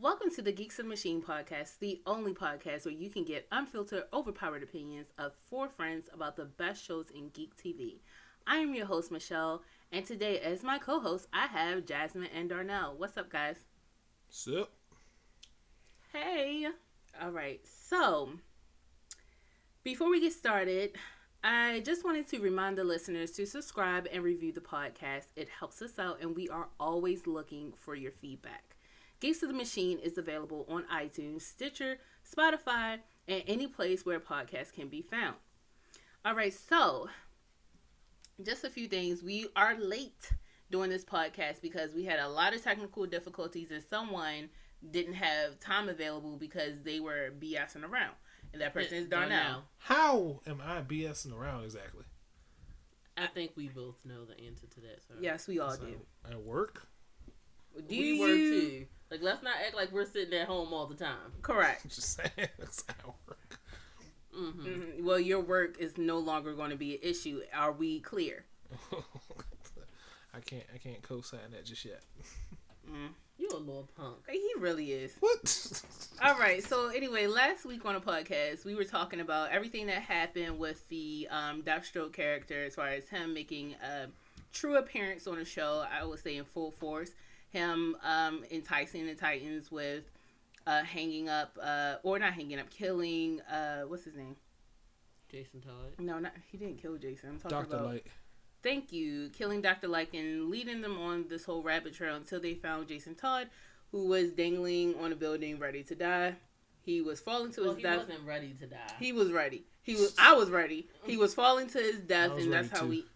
Welcome to the Geeks of Machine podcast, the only podcast where you can get unfiltered, overpowered opinions of four friends about the best shows in geek TV. I am your host, Michelle, and today, as my co host, I have Jasmine and Darnell. What's up, guys? Sup? Hey. All right. So, before we get started, I just wanted to remind the listeners to subscribe and review the podcast. It helps us out, and we are always looking for your feedback. Geeks of the Machine is available on iTunes, Stitcher, Spotify, and any place where podcasts can be found. All right, so just a few things. We are late doing this podcast because we had a lot of technical difficulties and someone didn't have time available because they were BSing around. And that person is Darnell. How am I BSing around exactly? I think we both know the answer to that. So. Yes, we all So, do. At work? Do we you? Were too. Like, let's not act like we're sitting at home all the time. Correct. Just saying. That's at work. Mm-hmm. Mhm. Well, your work is no longer going to be an issue. Are we clear? I can't. I can't co-sign that just yet. You a little punk. He really is. What? All right. So anyway, last week on a podcast, we were talking about everything that happened with the um, Deathstroke character, as far as him making a true appearance on the show. I would say in full force. Him um, enticing the Titans with uh, hanging up, uh, or not hanging up, killing. Uh, what's his name? Jason Todd. No, not he didn't kill Jason. I'm talking Doctor about. Light. Thank you, killing Dr. Light and leading them on this whole rabbit trail until they found Jason Todd, who was dangling on a building ready to die. He was falling to Well, his he death. wasn't ready to die. He was ready. He was. I was ready. He was falling to his death, and that's how too. we.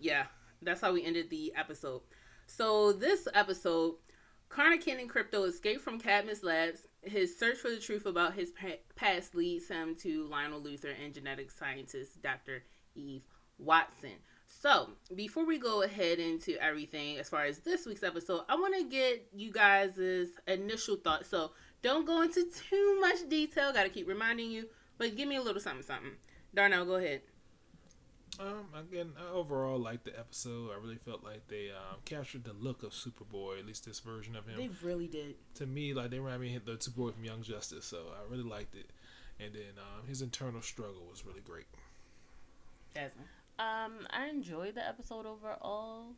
Yeah, that's how we ended the episode. So this episode, Carnakin and Krypto escape from Cadmus Labs. His search for the truth about his past leads him to Lionel Luthor and genetic scientist Dr. Eve Watson. So before we go ahead into everything as far as this week's episode, I want to get you guys' initial thoughts. So don't go into too much detail. Got to keep reminding you, but give me a little something, something. Darnell, go ahead. Um. Again, I overall liked the episode. I really felt like they um, captured the look of Superboy. At least this version of him. They really did. to me, like they reminded me of the Superboy from Young Justice. So I really liked it. And then um, his internal struggle was really great. Jasmine. Um, I enjoyed the episode overall.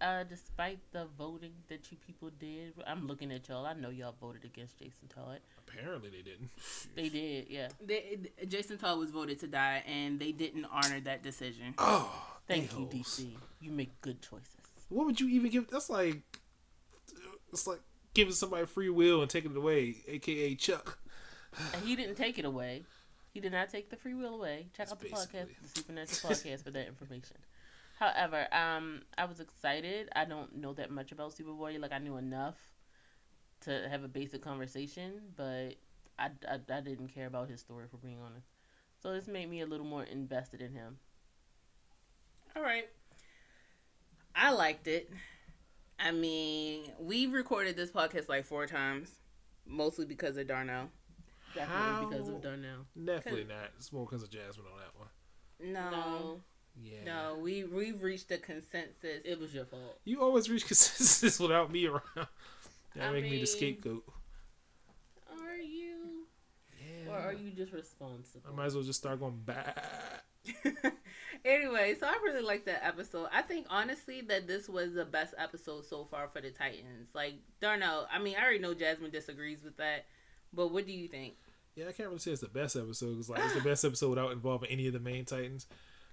Uh, despite the voting that you people did, I'm looking at y'all. I know y'all voted against Jason Todd. Apparently, they didn't. They did, yeah. They, Jason Todd was voted to die, and they didn't honor that decision. Oh, Thank you. DC. You make good choices. What would you even give? That's like, it's like giving somebody free will and taking it away, aka Chuck. And he didn't take it away. He did not take the free will away. Check That's out the podcast, the Supernatural podcast, for that information. However, um, I was excited. I don't know that much about Superboy. Like I knew enough to have a basic conversation, but I, I, I didn't care about his story for being honest. So this made me a little more invested in him. All right. I liked it. I mean, we've recorded this podcast like four times, mostly because of Darnell. Definitely because of Darnell. Definitely not. It's more because of Jasmine on that one. No, No, Yeah. no, we we've reached a consensus. it was your fault. You always reach consensus without me around. That I make me the scapegoat. Are you? Yeah. Or are you just responsible? I might as well just start going back. anyway, so I really liked that episode. I think honestly that this was the best episode so far for the Titans. Like Darnell, I mean, I already know Jasmine disagrees with that, but what do you think? Yeah, I can't really say it's the best episode because like it's the best episode without involving any of the main Titans.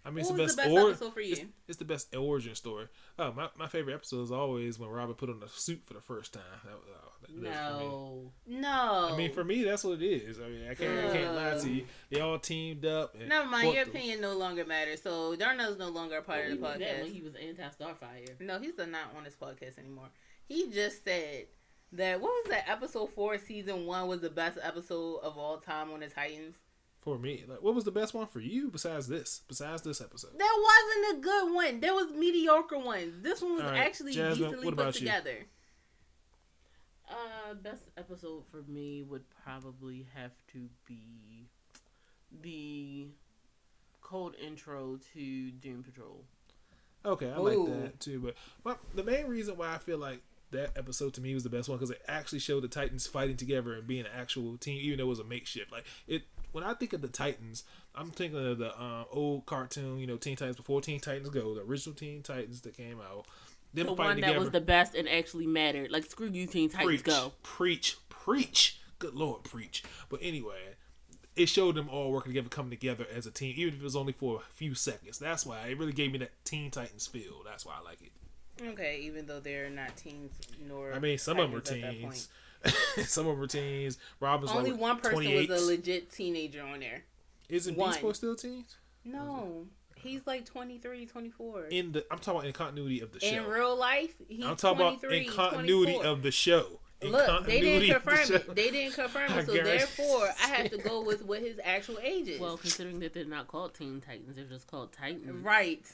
I mean, it's the was best, the best or- episode for you? It's, it's the best origin story. Oh, my, my favorite episode is always when Robin put on the suit for the first time. That oh, that- that's no. No, I mean, for me, that's what it is. I mean, I can't, I can't lie to you. They all teamed up. And Never mind, your the- opinion no longer matters. So Darnell's no longer a part Well, of the he was that when he was anti Starfire. No, he's not on this podcast anymore. He just said that what was that episode four, season one was the best episode of all time on the Titans. For me, like, what was the best one for you besides this? Besides this episode? There wasn't a good one. There was mediocre ones. This one was All right, actually Jasmine, decently what put about you? together. Uh, best episode for me would probably have to be the cold intro to Doom Patrol. Okay, I Ooh. like that too. But well, the main reason why I feel like that episode to me was the best one because it actually showed the Titans fighting together and being an actual team, even though it was a makeshift. Like it, when I think of the Titans, I'm thinking of the um, old cartoon, you know, Teen Titans before Teen Titans Go, the original Teen Titans that came out. Them The fighting one that together. was the best and actually mattered. Like screw you, Teen Titans, preach, go. preach, preach. Good Lord, preach. But anyway, it showed them all working together, coming together as a team, even if it was only for a few seconds. That's why it really gave me that Teen Titans feel. That's why I like it. Okay, even though they're not teens nor. I mean, some of them are Titans at that teens. some of them are teens. Robin's Only like one person 28. was a legit teenager on there. Isn't one. Beast Boy still teens? No, he's like 23, 24. In the, I'm talking about in continuity of the show. In real life, he's I'm talking about 23, in continuity 24. of the show. In Look, they didn't of the confirm show. it. They didn't confirm it, so guarantee- therefore I have to go with what his actual age is. Well, considering that they're not called Teen Titans, they're just called Titans. right.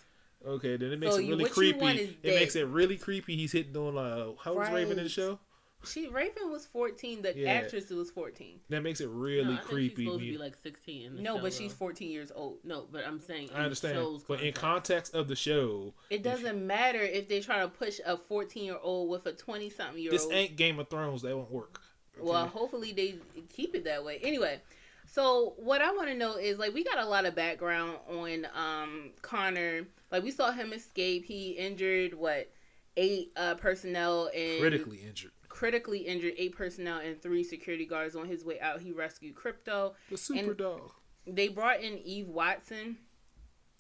Okay, then it makes So it really what you creepy. want is It makes it really creepy. He's hitting on uh, how was Raven in the show? She Raven was 14. The Yeah. actress was 14. That makes it No, really I think creepy. She's supposed when to be like 16. In the No, show, but she's 14 years old. No, but I'm saying. in I understand, The show's but in context. context of the show, It doesn't matter if they try to push a 14 year old with a 20 something year old. this ain't Game of Thrones. That won't work. Okay? Well, hopefully they keep it that way. Anyway, so what I want to know is like we got a lot of background on um Connor. Like we saw him escape. He injured what eight uh personnel and critically injured. Critically injured eight personnel and three security guards on his way out. He rescued Krypto. The super And- dog. They brought in Eve Watson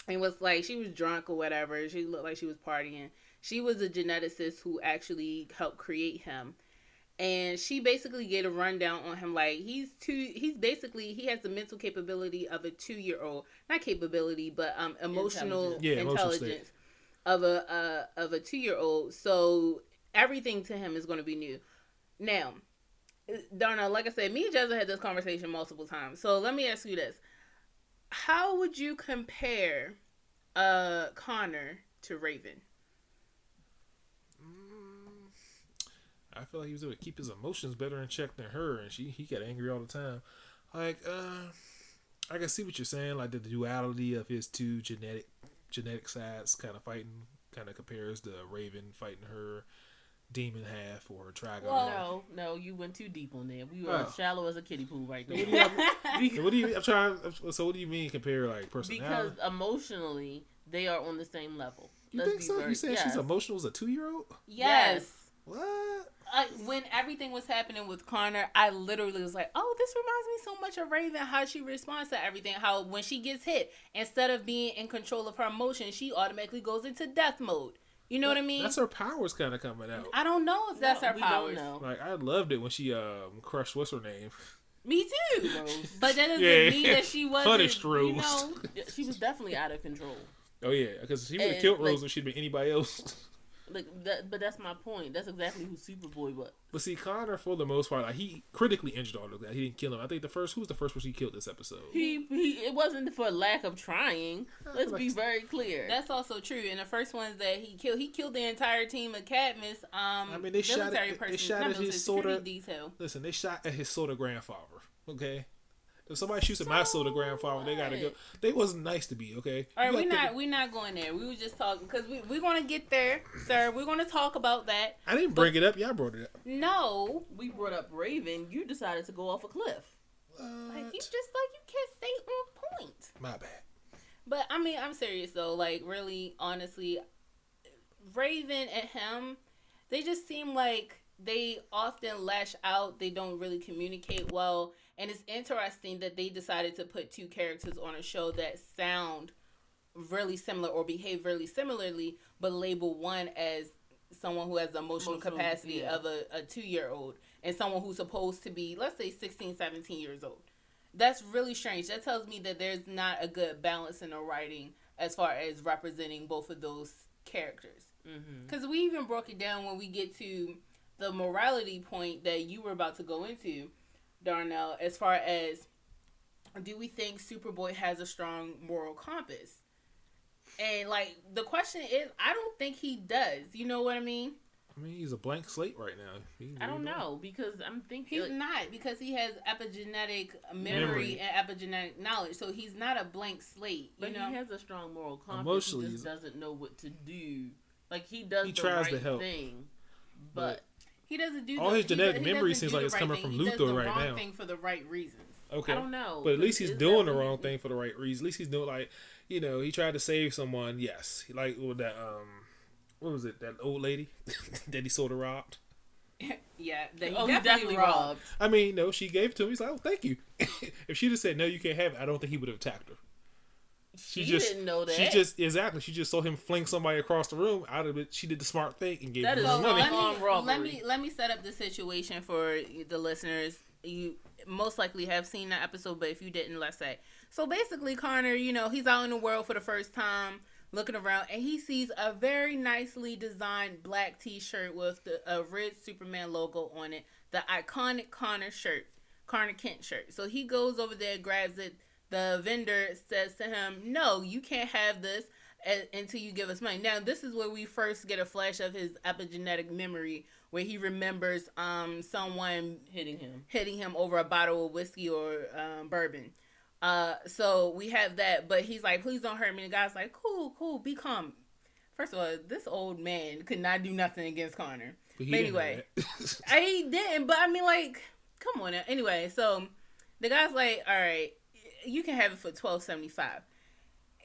and was like she was drunk or whatever. She looked like she was partying. She was a geneticist who actually helped create him. And she basically gave a rundown on him like he's two he's basically he has the mental capability of a two year old. Not capability, but um emotional Intelligence. Yeah, emotional intelligence of a uh, of a two year old. So everything to him is gonna be new. Now, Darnell, like I said, me and Jezza had this conversation multiple times. So let me ask you this: How would you compare uh Connor to Raven? I feel like he was able to keep his emotions better in check than her, and she he got angry all the time. Like, uh, I can see what you're saying. Like the duality of his two genetic genetic sides kind of fighting, kind of compares to Raven fighting her demon half or her dragon. Well- No, no, you went too deep on there. We were Oh. as shallow as a kiddie pool right What do now. what do you? I'm trying. So what do you mean compare like personality? because emotionally, they are on the same level. You Let's think so? very- You saying she's emotional as a two year old? yes. What? Uh, when everything was happening with Connor, I literally was like, "Oh, this reminds me so much of Raven. How she responds to everything. How when she gets hit, instead of being in control of her emotions, she automatically goes into death mode. You know what I mean? That's her powers kind of coming out. I don't know if that's No, her powers. Don't. Like I loved it when she um crushed what's her name. Me too. But that doesn't Yeah. mean that she wasn't Punished You Rose. know, she was definitely out of control. Oh yeah, because she would have And, killed like- Rose if she'd been anybody else. Like, that, but that's my point. That's exactly who Superboy was. But see, Connor for the most part, like he critically injured all of that. He didn't kill him. I think the first who was the first person he killed this episode. He, he, it wasn't for lack of trying. Let's be very clear. that's also true. And the first ones that he killed, he killed the entire team of Cadmus. Um, I mean, they shot military at- they shot at his sorta- detail. Listen, they shot at his sort of grandfather. Okay, if somebody shoots at my soda grandfather, they gotta go. They wasn't nice to be. Okay. All right, we're not think- we're not going there. We were just talking because we we're gonna get there, sir. We're gonna talk about that. I didn't bring it up. Y'all brought it up. No, we brought up Raven. You decided to go off a cliff. like What? you just like you can't stay on point. My bad. But I mean, I'm serious though. Like, really, honestly, Raven and him, they just seem like they often lash out. They don't really communicate well. And it's interesting that they decided to put two characters on a show that sound really similar or behave really similarly, but label one as someone who has the emotional, Emotional, capacity yeah. of a, a two year old and someone who's supposed to be, let's say, 16, 17 years old. That's really strange. That tells me that there's not a good balance in the writing as far as representing both of those characters. Mm-hmm. Because we even broke it down when we get to the morality point that you were about to go into, Darnell, as far as do we think Superboy has a strong moral compass? And like the question is, I don't think he does. You know what I mean? I mean, he's a blank slate right now. He I don't really know because I'm thinking. He's not because he has epigenetic memory, Memory. and epigenetic knowledge. So he's not a blank slate. You But know, he has a strong moral compass. Emotionally, he just doesn't know what to do. Like he does He the tries to help. thing, but He doesn't do All the, his he genetic does- he memory doesn't seems do like the it's right coming thing. from He does the right wrong now. Thing for the right reasons. Okay. I don't know. But at least he's doing the wrong thing for the right reasons. At least he's doing like you know he tried to save someone. Yes, like with that um, what was it? That old lady that he sort of robbed. Yeah, that he Oh, he definitely, definitely robbed. robbed. I mean, no, she gave it to him. He's like, oh, thank you. if she'd have said no, you can't have it. I don't think he would have attacked her. She, just didn't know that. She just exactly. She just saw him fling somebody across the room. Out of it, she did the smart thing and gave That him is money. let me, let me let me set up the situation for the listeners. You most likely have seen that episode, but if you didn't, let's say. So basically, Connor, you know, he's out in the world for the first time, looking around, and he sees a very nicely designed black T-shirt with the, a red Superman logo on it, the iconic Connor shirt, Connor Kent shirt. So he goes over there, grabs it. The vendor says to him, "No, you can't have this." until you give us money. Now, this is where we first get a flash of his epigenetic memory, where he remembers um someone hitting him. hitting him over a bottle of whiskey or um, bourbon. Uh, so we have that, but he's like, "Please don't hurt me." The guy's like, "Cool, cool, be calm." First of all, this old man could not do nothing against Connor. But he But didn't know anyway. I didn't, but I mean, like, come on. Now. Anyway, so the guy's like, "All right, you can have it for twelve seventy five.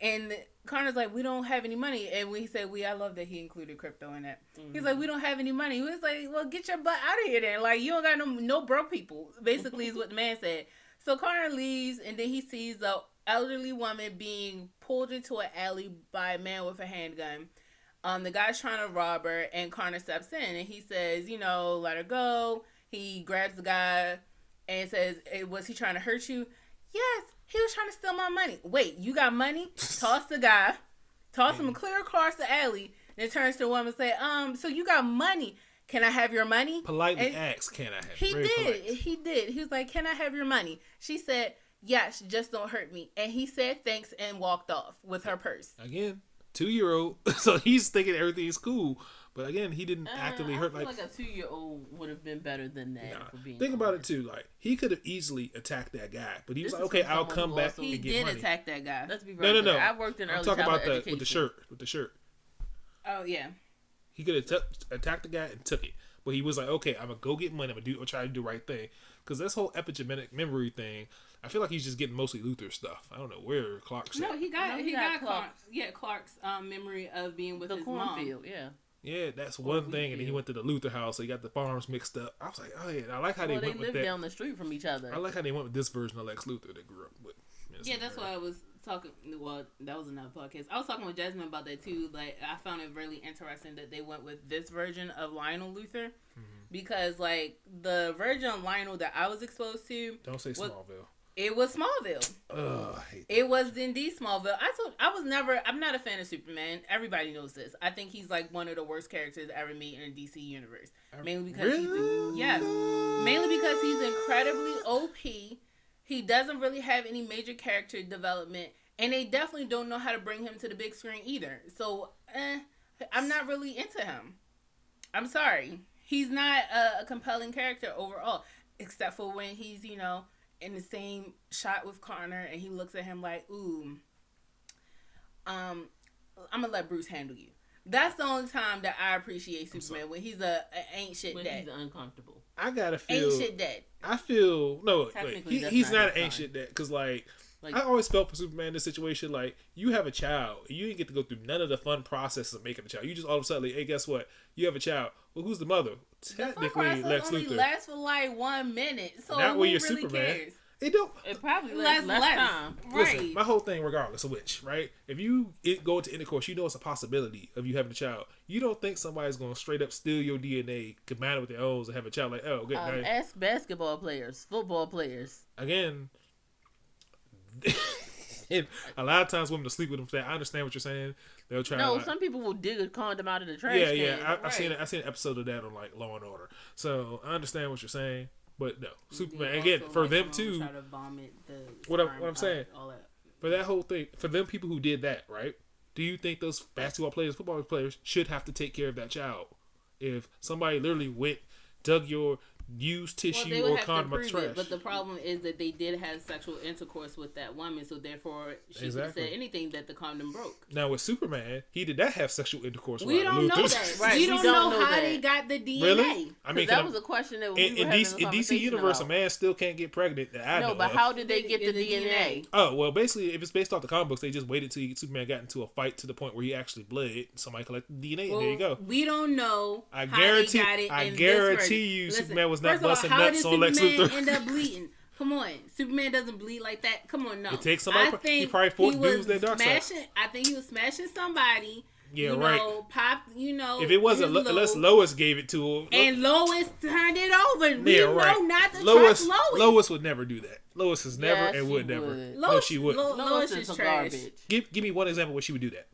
And Connor's like, "We don't have any money." And we said, "We," I love that he included Krypto in that. He's like, "We don't have any money." He was like, "Well, get your butt out of here then. Like, you don't got no no broke people." Basically, is what the man said. So Connor leaves, and then he sees a elderly woman being pulled into an alley by a man with a handgun. Um, the guy's trying to rob her, and Connor steps in, and he says, "You know, let her go." He grabs the guy and says, "Eh, "Was he trying to hurt you?" Yes, he was trying to steal my money. Wait, you got money? Toss the guy, toss him clear across the alley, then turns to the woman and say, "Um, so you got money? Can I have your money?" Politely And- asked, "Can I have?" He did. polite. He did. He was like, "Can I have your money?" She said, "Yes, just don't hurt me." And he said thanks and walked off with her purse. Again, two year old. So he's thinking everything's cool. But again, he didn't Uh, actively I hurt feel like. like a two year old would have been better than that. Nah. For being Think about it too. Like he could have easily attacked that guy, but he was like, "Okay, I'll come back He and get did money." attack that guy. Let's be No, very no, clear. no. I worked in early I'm talking about the education. with the shirt. With the shirt, Oh yeah. he could have t- attacked the guy and took it, but he was like, "Okay, I'm gonna go get money. I'm gonna do. I'm try to do the right thing." Because this whole epigenetic memory thing, I feel like he's just getting mostly Luthor stuff. I don't know where Clark's No, at. he got No, he, he got, got Clark. Clark's. Yeah, Clark's um, memory of being with The his mom. cornfield, yeah. Yeah, that's one wheat thing. And then he went to the Luthor house, so he got the farms mixed up. I was like, oh yeah, I like how Well, they they went with live that. down the street from each other. I like how they went with this version of Lex Luthor that grew up with. Yeah, that's why I was talking. Well, that was another podcast. I was talking with Jasmine about that too. Like, I found it really interesting that they went with this version of Lionel Luthor mm-hmm. because, like, the version of Lionel that I was exposed to, Don't say What- Smallville. It was Smallville. Ugh, It was indeed Smallville. I told I was never. I'm not a fan of Superman. Everybody knows this. I think he's like one of the worst characters ever made in the DC universe. Mainly because he's Really? yes, mainly because he's incredibly OP. He doesn't really have any major character development, and they definitely don't know how to bring him to the big screen either. So, eh, I'm not really into him. I'm sorry. He's not a, a compelling character overall, except for when he's, you know, in the same shot with Connor and he looks at him like, ooh, um, I'm gonna let Bruce handle you. That's the only time that I appreciate Superman when he's a, a ain't shit when dad. he's uncomfortable. I gotta Ain't feel. shit dad. I feel no. Wait, Technically, he, that's he's not not his an ain't shit dad because like, Like- I always felt for Superman in this situation. Like you have a child, you didn't get to go through none of the fun processes of making a child. You just all of a sudden, like, hey, guess what? You have a child. Well, who's the mother? The fun Technically, process Lex only Luthor. lasts for like one minute, so Not who when you're really Superman. cares? It don't. It probably lasts less, less, time. right? Listen, my whole thing, regardless of which, right? If you it, go into intercourse, you know it's a possibility of you having a child. You don't think somebody's going to straight up steal your DNA, combine it with their own, and have a child. Like, oh, good Um, night. ask basketball players, football players. Again, and a lot of times women will sleep with them. Say, I understand what you're saying. They'll try. No, like, some people will dig a condom out of the trash yeah, can. yeah. I, I've seen right. I seen an episode of that on like Law and Order. So I understand what you're saying, but no, Superman. They Again, for like, them too. Try to vomit the What I'm- what I'm saying. all that. for that whole thing, for them people who did that, right? Do you think those basketball players, football players should have to take care of that child? If somebody literally went, dug your used Well, tissue they would or have condom out prove the trash. it, but the problem is that they did have sexual intercourse with that woman, so therefore she could have Exactly. said anything that the condom broke. now with Superman, he did not have sexual intercourse. We don't know that. Right, we we don't, don't know, know how that. they got the DNA. really? I 'Cause mean, that can was a question that we in, were in, DC, a in DC universe, about. a man still can't get pregnant. That I No, know but of. how did they They get the, the DNA? DNA. Oh well, basically, if it's based off the comic books, they just waited till Superman got into a fight to the point where he actually bled. Somebody collected DNA, and there you go. We don't know. I how guarantee- they got it I guarantee you Superman was not first of all, busting how nuts did on Lex Superman Luthor. end up bleeding? Come on, Superman doesn't bleed like that. Come on, no. It takes somebody- I he probably fought he was dudes that Darkseid. smashing. I think he was smashing somebody. Yeah, you right. Know, pop. You know, If it wasn't, Lo- unless Lois gave it to him, and uh, Lois turned it over. We yeah, know right. not to Lois, trust Lois. Lois would never do that. Lois has never Yes, and she would never. would. no, she wouldn't. Lo- Lois Lois is is trash. garbage. give give me one example where she would do that.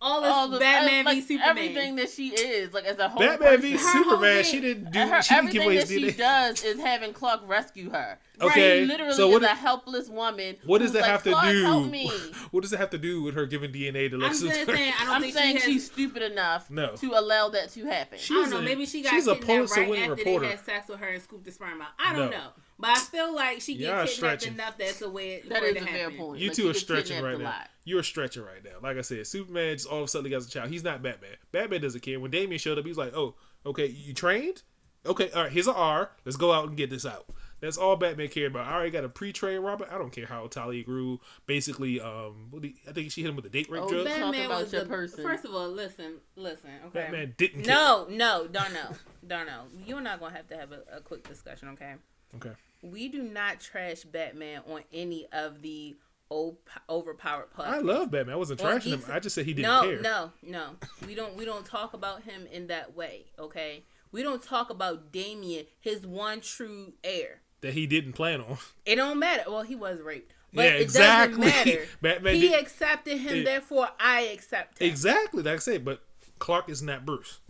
All this All the Batman uh, v Superman. everything that she is, like as a whole Batman v person. Her whole Superman, thing- she didn't do. And her, she didn't give everything away that she does is having Clark rescue her. Okay, She literally so what is do- a helpless woman. What does who's that like, have to do? Help me. What does it have to do with her giving DNA to I'm Lex saying. I don't I'm think saying she has, she's stupid enough No. to allow that to happen. She- I don't know. a- Maybe she got she's a kidnapped right after reporter. they had sex with her and scooped the sperm out. I don't No. know, but I feel like she gets kidnapped stretching. enough that's a way That for it is to a fair happen. point. You Like, two are stretching kidnapped right a now. Lot. You're stretching right now. Like I said, Superman just all of a sudden has a child. He's not Batman. Batman doesn't care. When Damian showed up, he was like, "Oh, okay, you trained? Okay, all right. Here's an R. Let's go out and get this out." That's all Batman cared about. I already got a pre-trained Robert. I don't care how Talia grew. Basically, um, what I think she hit him with a date rape Oh, drug. Bat- Batman about was your the person. first of all. Listen, listen. Okay. Batman didn't. Care. No, no, don't know, don't know. You're not gonna have to have a, a quick discussion, okay? Okay. We do not trash Batman on any of the old, overpowered podcasts. I love Batman. I wasn't trashing him. I just said he didn't no, care. no, no. no. We don't. We don't talk about him in that way, okay? We don't talk about Damian, his one true heir. That he didn't plan on. It don't matter. Well, he was raped, but Yeah, it exactly. doesn't matter. Batman he did- accepted him, it- therefore I accept him. Exactly, like I said, but Clark is not Bruce.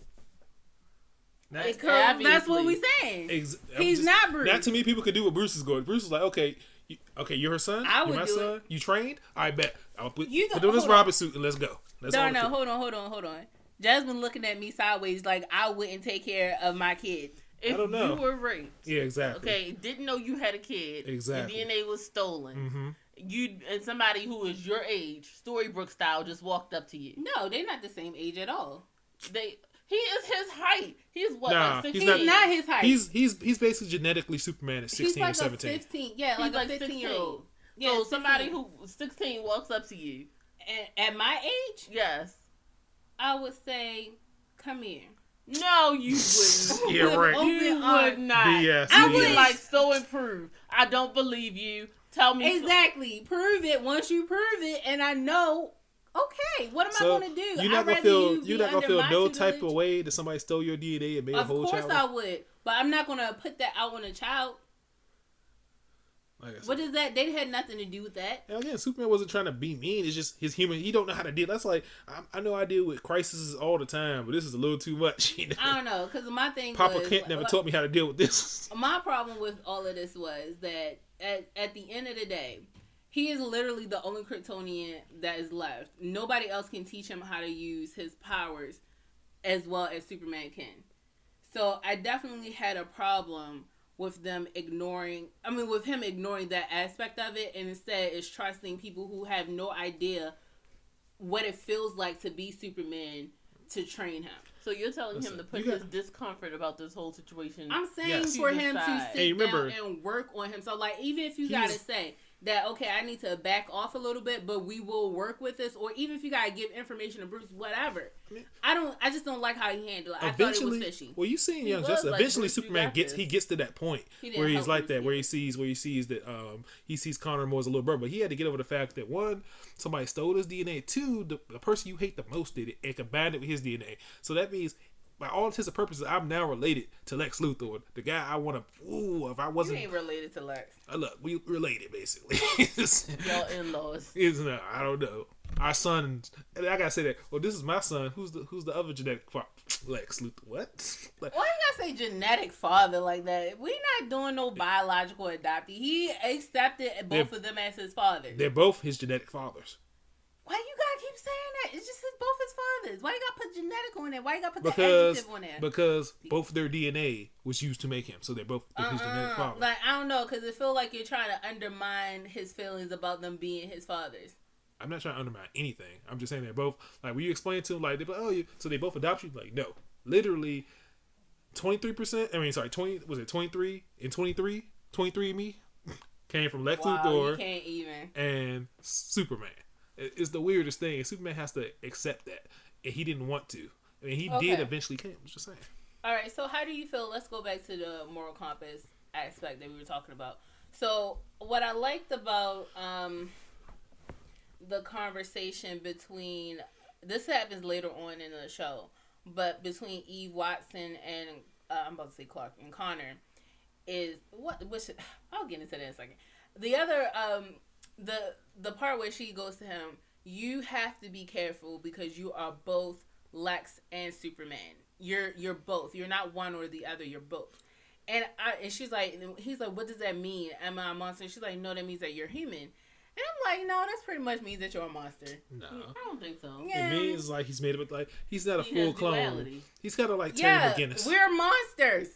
Not, that's what we Obviously. saying. ex- He's not Bruce. Not too many people could do what Bruce is going. Bruce is like, okay, you, okay, you're her son. I you're would my do son. it. You trained? I bet. I'll put, You the, put don't- on this hold. Robin suit and let's go. That's all No, no, hold on, hold on, hold on. Jasmine looking at me sideways like I wouldn't take care of my kid. If don't know. you were raped, Yeah, exactly. okay, didn't know you had a kid, Exactly. your DNA was stolen, Mm-hmm. you and somebody who is your age, Storybrooke style, just walked up to you. No, they're not the same age at all. They he is his height. He's what Nah, like he's 16? He's not his height. He's he's he's basically genetically Superman at He's sixteen like or seventeen. a fifteen. Yeah, He's like, like a fifteen year old. Yeah, so somebody who 16 walks up to you. at, at my age, Yes. I would say, "Come here." No, you wouldn't. Yeah, right. Open You would not. BS, I BS. would like so improved. I don't believe you. Tell me so- Exactly. Prove it. Once you prove it, and I know. Okay, what am So I going to do? you're I'd not gonna feel you you're not gonna feel no type of way that somebody stole your DNA and made a whole child. Of course. I would, but I'm not going to put that out on a child. Like What is that? They had nothing to do with that. And again, Superman wasn't trying to be mean. It's just his human. He don't know how to deal. That's like I, I know I deal with crises all the time, but this is a little too much. You know? I don't know, because my thing Papa was, Kent never like, taught me how to deal with this. My problem with all of this was that at, at the end of the day, he is literally the only Kryptonian that is left. Nobody else can teach him how to use his powers as well as Superman can. So I definitely had a problem with them ignoring I mean with him ignoring that aspect of it and instead is trusting people who have no idea what it feels like to be Superman to train him. So you're telling Listen, him to put got- his discomfort about this whole situation. I'm saying Yes. for To him to decide. sit And remember- down and work on him. So like even if you gotta say that okay, I need to back off a little bit, but we will work with this, or even if you gotta give information to Bruce, whatever. mean- I don't. I just don't like how he handled it. I thought it eventually, was fishy. well, you seen Young Justice. like, eventually, Bruce, Superman gets this. he gets to that point He where he's like Bruce that, where he sees where he sees that um he sees Connor more as a little brother, but he had to get over the fact that one somebody stole his DNA, two the, the person you hate the most did it and combined it with his DNA. So that means. By all intents and purposes, I'm now related to Lex Luthor, the guy I want to. Ooh, if I wasn't, you ain't related to Lex. uh, look, we related basically. Y'all in laws. is no, I don't know. Our son, and I gotta say that. Well, this is my son. Who's the who's the other genetic fa- Lex Luthor? What? Like, Why you gotta say genetic father like that? We not doing no biological adoptee. He accepted both of them as his father. They're both his genetic fathers. Why you gotta keep saying that? It's just his, both his fathers. Why you gotta put genetic on there? Why you gotta put the Because adjective on there? because both their DNA was used to make him, so they're both they're his genetic Uh-uh. father. Like I don't know, because it feel like you're trying to undermine his feelings about them being his fathers. I'm not trying to undermine anything. I'm just saying they're both like when you explain to them like, they're like oh, you so they both adopt you. Like no, literally, twenty three percent. I mean, sorry, twenty was it twenty three and 23? 23 me came from Lex Wow, Luthor you can't even. and Superman. It- It's the weirdest thing. Superman has to accept that, and he didn't want to. I mean, he did eventually came. I'm just saying. All right, so how do you feel? Let's go back to the moral compass aspect that we were talking about. So, what I liked about um, the conversation between this happens later on in the show, but between Eve Watson and uh, I'm about to say Clark and Connor is what which I'll get into that in a second. The other um the the part where she goes to him, you have to be careful because you are both Lex and Superman. You're you're both. You're not one or the other. You're both. And I and she's like, he's like, what does that mean? Am I a monster? She's like, no, that means that you're human. And I'm like, no, that's pretty much means that you're a monster. No. I don't think so. Yeah. It means like he's made of it like he's not a He full clone. duality. He's got to like Terry Yeah, McGinnis. we're monsters.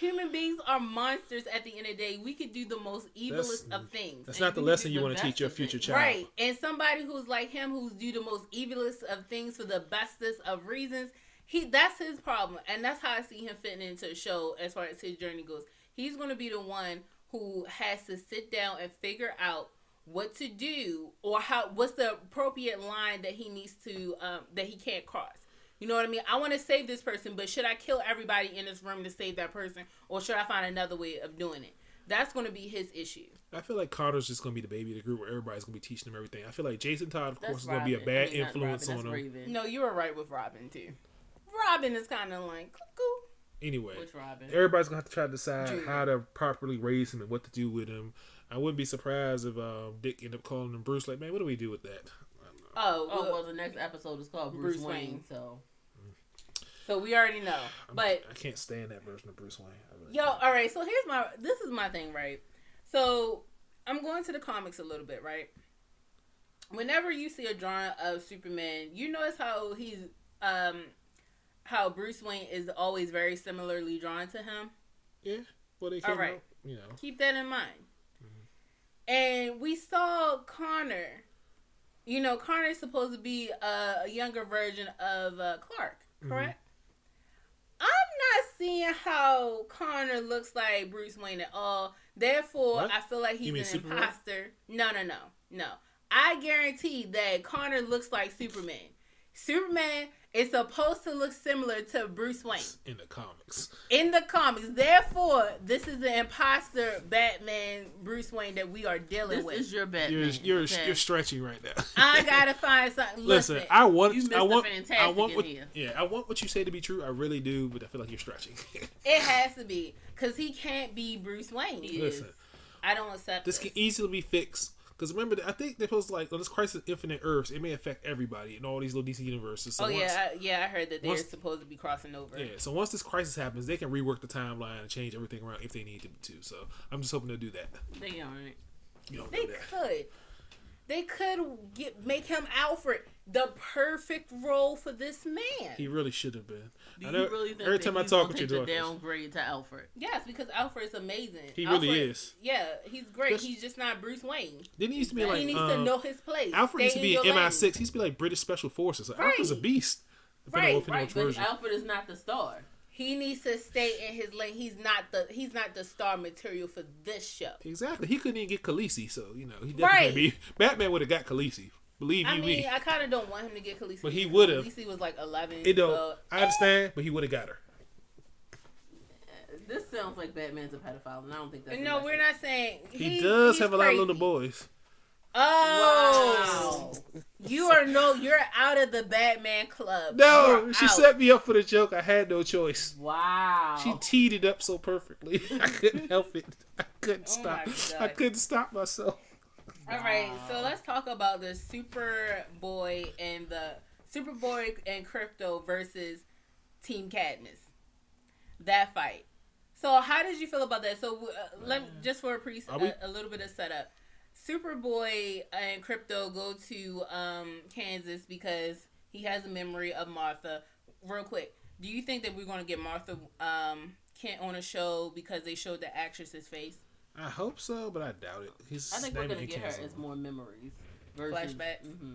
Human beings are monsters at the end of the day. We could do the most evilest That's- of things. That's not the lesson you the want to teach your future child. Right. And somebody who's like him who's do the most evilest of things for the bestest of reasons, he that's his problem. And that's how I see him fitting into the show as far as his journey goes. He's gonna be the one who has to sit down and figure out what to do or how what's the appropriate line that he needs to um, that he can't cross. You know what I mean? I want to save this person, but should I kill everybody in this room to save that person, or should I find another way of doing it? That's going to be his issue. I feel like Connor's just gonna be the baby of the group where everybody's gonna be teaching him everything. I feel like Jason Todd, of That's course, is gonna be a bad I mean, influence Robin, on him. Raven. No, you were right with Robin too. Robin is kind of like cuckoo. Anyway, Robin? everybody's gonna have to try to decide Junior. how to properly raise him and what to do with him. I wouldn't be surprised if um, Dick ended up calling him Bruce. Like, man, what do we do with that? I don't know. Oh, Oh well, well, the next episode is called Bruce, Bruce Wayne. Wayne. So so we already know. I'm- But I can't stand that version of Bruce Wayne. Really yo, can't. all right. So here's my. This is my thing, right? So I'm going to the comics a little bit, right? Whenever you see a drawing of Superman, you notice how he's um how Bruce Wayne is always very similarly drawn to him. yeah. Well, they All came right. out, you know. Keep that in mind. And we saw Connor. You know, Connor is supposed to be a, a younger version of uh, Clark, correct? I'm not seeing how Connor looks like Bruce Wayne at all. Therefore, What? I feel like he's an Superman? imposter. No, no, no, no. I guarantee that Connor looks like Superman. Superman is supposed to look similar to Bruce Wayne In the comics, in the comics. Therefore, this is the imposter Batman Bruce Wayne that we are dealing this with. This is your Batman. you're you're okay? you're stretching right now. I gotta find something. Listen, Listen, I want, You I Mr. want, I Fantastic want in what, here. yeah, I want what you say to be true. I really do, but I feel like you're stretching. it has to be because he can't be Bruce Wayne. He Listen, is. I don't accept this this. can easily be fixed. Because remember, I think they're supposed to like on this Crisis Infinite Earths, it may affect everybody in all these little DC universes. So oh once, yeah, I, yeah. I heard that they're once- supposed to be crossing over. yeah. So once this crisis happens, they can rework the timeline and change everything around if they need to. So I'm just hoping they'll do that. They alright. You don't They could. They could get make him Alfred the perfect role for this man. He really should have been. Do I you know- really think every that time I talk with your take the daughters, downgrade to Alfred? yes, because Alfred is amazing. He really Alfred- is. Yeah, he's great. Just- he's just not Bruce Wayne. Didn't he used to be like he needs um, to know his place. Alfred Stay used to be in. MI6. He used to be like British Special Forces. Like, Alfred's a beast. Right, right, But. Alfred is not the star. He needs to stay in his lane. He's not the he's not the star material for this show. Exactly. He couldn't even get Khaleesi, so you know he definitely Right. be. Batman would have got Khaleesi. Believe I you mean, me. I kind of don't want him to get Khaleesi. But he would've. Khaleesi was like eleven. It don't. so- I understand, but he would have got her. This sounds like Batman's a pedophile, and I don't think that's. no, we're message. not saying He he's- does he's have a lot of little boys. Oh, Wow. you are no, you're out of the Batman club. No, she out. set me up for the joke. I had no choice. Wow. She teed it up so perfectly. I couldn't help it. I couldn't Oh stop. I couldn't stop myself. All right, so let's talk about the Superboy and the Superboy and Krypto versus Team Cadmus. That fight. So how did you feel about that? So uh, let just for a pre Are a, a little bit of setup. Superboy and Krypto go to um, Kansas because he has a memory of Martha. Real quick, do you think that we're going to get Martha um, Kent on a show because they showed the actress's face? I hope so, but I doubt it. He's I think we're gonna in get her as more memories. Versus, Flashbacks? hmm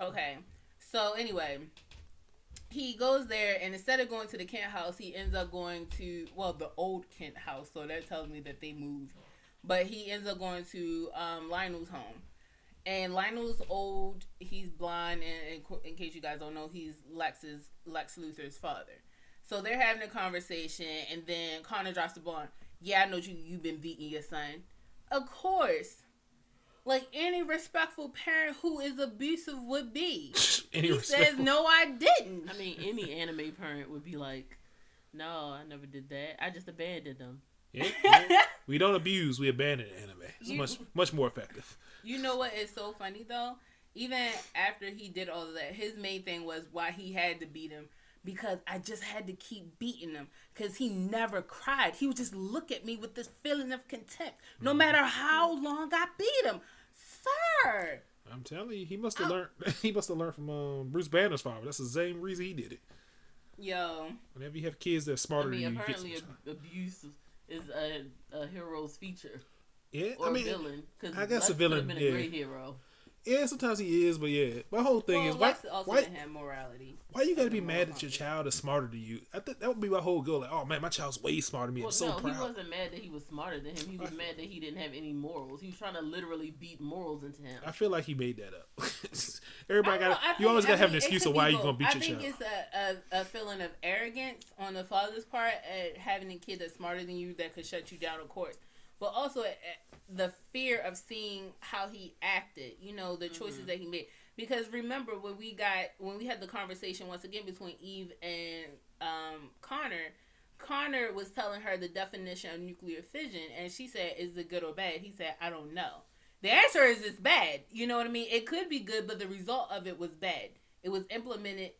Okay. So anyway, he goes there and instead of going to the Kent house, he ends up going to well the old Kent house. So that tells me that they moved. But he ends up going to um, Lionel's home. And Lionel's old. He's blind, and in, in case you guys don't know, he's Lex's Lex Luthor's father. So they're having a conversation, and then Connor drops the bomb. Yeah, I know you. You've been beating your son. Of course, like any respectful parent who is abusive would be. Any He respect says, "No, I didn't." I mean, any anime parent would be like, "No, I never did that. I just abandoned them." Yeah, yeah. we don't abuse, we abandon anime. It's You- much much more effective. You know what is so funny though? Even after he did all of that, his main thing was why he had to beat him because I just had to keep beating him because he never cried. He would just look at me with this feeling of contempt, no matter how long I beat him. Sir, I'm telling you, he must have learned. He must have learned from um, Bruce Banner's father. That's the same reason he did it. yo, Whenever you have kids that are I smarter mean, than you, apparently, ab- abuse is a, a hero's feature yeah. or I mean, villain. Because I guess a villain, Been a yeah. great hero. Yeah. Sometimes he is, but yeah. My whole thing well, is why also why, have morality. why you gotta be mad that your child is smarter than you? I think that would be my whole goal. Like, oh man, my child's way smarter than me. Well, I'm so no, proud. he wasn't mad that he was smarter than him. He was mad that he didn't have any morals. He was trying to literally beat morals into him. I feel like he made that up. Everybody got. You think- always gotta have an excuse of why be you gonna beat I your think child. it's a, a, a feeling of arrogance on the father's part at having a kid that's smarter than you that could shut you down, of course. But also uh, the fear of seeing how he acted, you know, the choices Mm-hmm. that he made. Because remember when we got when we had the conversation once again between Eve and um, Connor, Connor was telling her the definition of nuclear fission, and she said, "Is it good or bad?" He said, "I don't know." The answer is it's bad. You know what I mean? It could be good, but the result of it was bad. It was implemented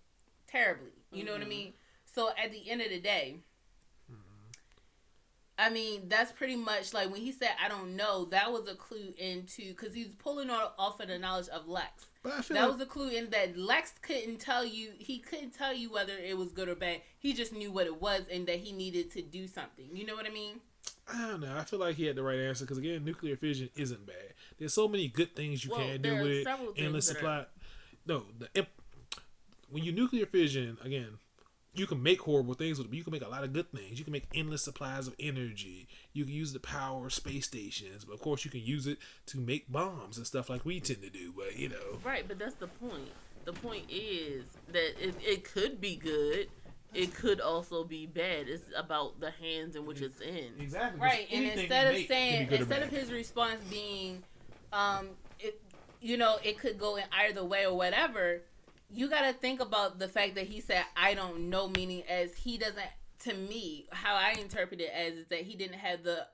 terribly. You know what I Mhm. mean? So at the end of the day, I mean, that's pretty much like when he said, I don't know, that was a clue into, because he was pulling off of the knowledge of Lex. But I feel That like, was a clue in that Lex couldn't tell you, he couldn't tell you whether it was good or bad. He just knew what it was and that he needed to do something. You know what I mean? I don't know. I feel like he had the right answer because again, nuclear fission isn't bad. There's so many good things you Well, can do with it. Endless are- supply. No, the when you nuclear fission again, you can make horrible things with it, but you can make a lot of good things. You can make endless supplies of energy. You can use the power of space stations, but of course you can use it to make bombs and stuff like we tend to do. But you know, Right, but that's the point. The point is that it, it could be good. It could also be bad. It's about the hands in which it's in. exactly Right. And instead of saying, instead of his response being, um, it, you know, it could go in either way or whatever, you got to think about the fact that he said, I don't know, meaning as he doesn't, to me, how I interpret it as is that he didn't have the,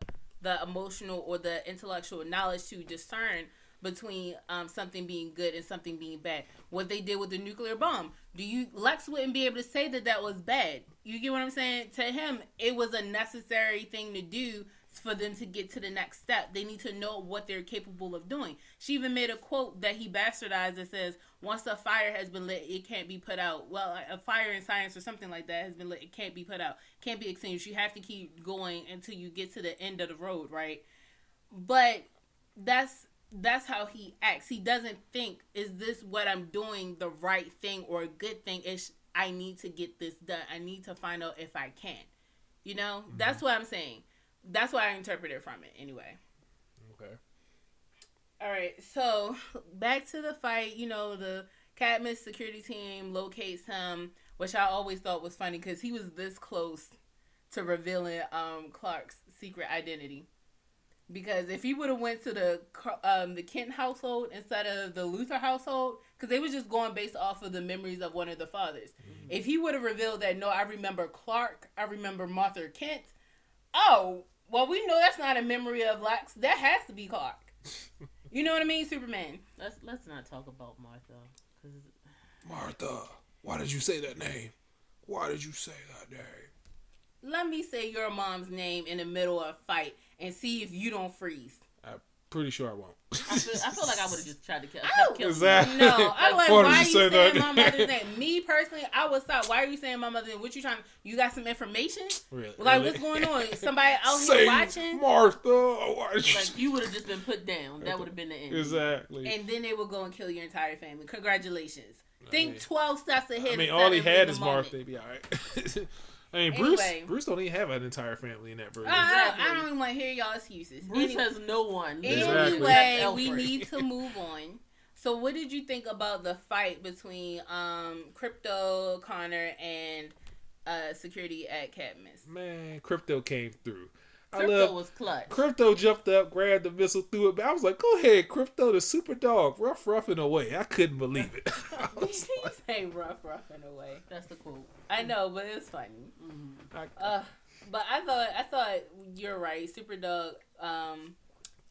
the emotional or the intellectual knowledge to discern between um, something being good and something being bad. What they did with the nuclear bomb, do you Lex wouldn't be able to say that that was bad. You get what I'm saying? To him, it was a necessary thing to do for them to get to the next step. They need to know what they're capable of doing. She even made a quote that he bastardized that says, "Once a fire has been lit, it can't be put out." Well, a fire in science or something like that has been lit, it can't be put out, can't be extinguished. You have to keep going until you get to the end of the road, right? But that's that's how he acts. He doesn't think, "Is this what I'm doing the right thing or a good thing?" It's I need to get this done. I need to find out if I can. You know, mm-hmm. that's what I'm saying. That's what I interpreted from it anyway. okay. All right, so back to the fight. You know, the Cadmus security team locates him, which I always thought was funny because he was this close to revealing um, Clark's secret identity. Because if he would have went to the um, the Kent household instead of the Luthor household, because they was just going based off of the memories of one of the fathers. If he would have revealed that, no, I remember Clark, I remember Martha Kent. Oh, well, we know that's not a memory of Lex. That has to be Clark. You know what I mean, Superman? Let's let's not talk about Martha. 'cause Martha, why did you say that name? Why did you say that name? Let me say your mom's name in the middle of a fight and see if you don't freeze. I Pretty sure I won't. I feel, I feel like I would have just tried to kill, Oh, kill exactly. No, I'm like, Why why are you you say saying that? my mother's name? Me personally, I would stop. Why are you saying my mother's name? What you trying? To you got some information? Really? Like, really? what's going on? Somebody out here Say watching? Martha. Why did you- Like you would have just been put down. That would have been the end. exactly. And then they would go and kill your entire family. Congratulations. I Think mean- 12 steps ahead. I mean, instead all he had in is moment. Martha. They'd be all right. I mean, Bruce. Anyway. Bruce don't even have an entire family in that version. I, I, Exactly. I don't even want to hear y'all excuses. Bruce Any- has no one. Exactly. Anyway, we need to move on. So, what did you think about the fight between um, Krypto Connor and uh, security at Cadmus? Man, Krypto came through. I Krypto love was clutch. Krypto jumped up, grabbed the missile, threw it back. I was like, "Go ahead, Krypto, the super dog, rough, rough and away." I couldn't believe it. I Did like, say rough, rough in a way? That's the quote. I know, but it was funny. Mhm. I- Uh, but I thought I thought you're right. Super Dog, um,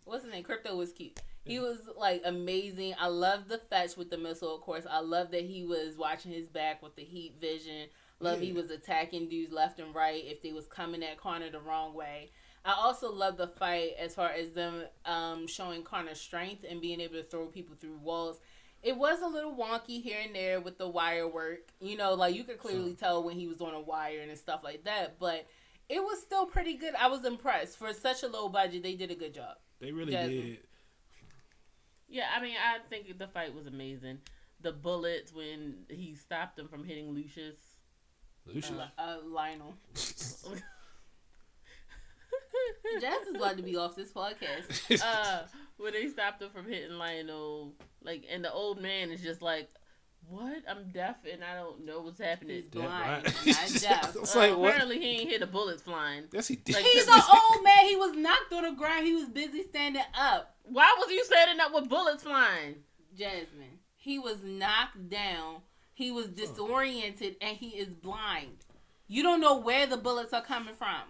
what's his name? Krypto was cute. He was like amazing. I love the fetch with the missile, of course. I love that he was watching his back with the heat vision. Love he was attacking dudes left and right if they was coming at Connor the wrong way. I also love the fight as far as them um, showing Connor's strength and being able to throw people through walls. It was a little wonky here and there with the wire work. You know, like you could clearly tell when he was on a wire and stuff like that, but it was still pretty good. I was impressed. For such a low budget, they did a good job. they really Jasmine. did. Yeah, I mean, I think the fight was amazing. The bullets when he stopped him from hitting Lucius. Lucius. Uh, Lionel. Jazz is about to be off this podcast. uh, when they stopped him from hitting Lionel, like, and the old man is just like, "What? I'm deaf and I don't know what's happening." He's Yeah, blind, right. not deaf. It's Uh, like what? apparently, he ain't hear the bullets flying. Yes, he did. Like, He's an old man. He was knocked on the ground. He was busy standing up. Why was you standing up with bullets flying? Jasmine. He was knocked down. He was disoriented and he is blind. You don't know where the bullets are coming from.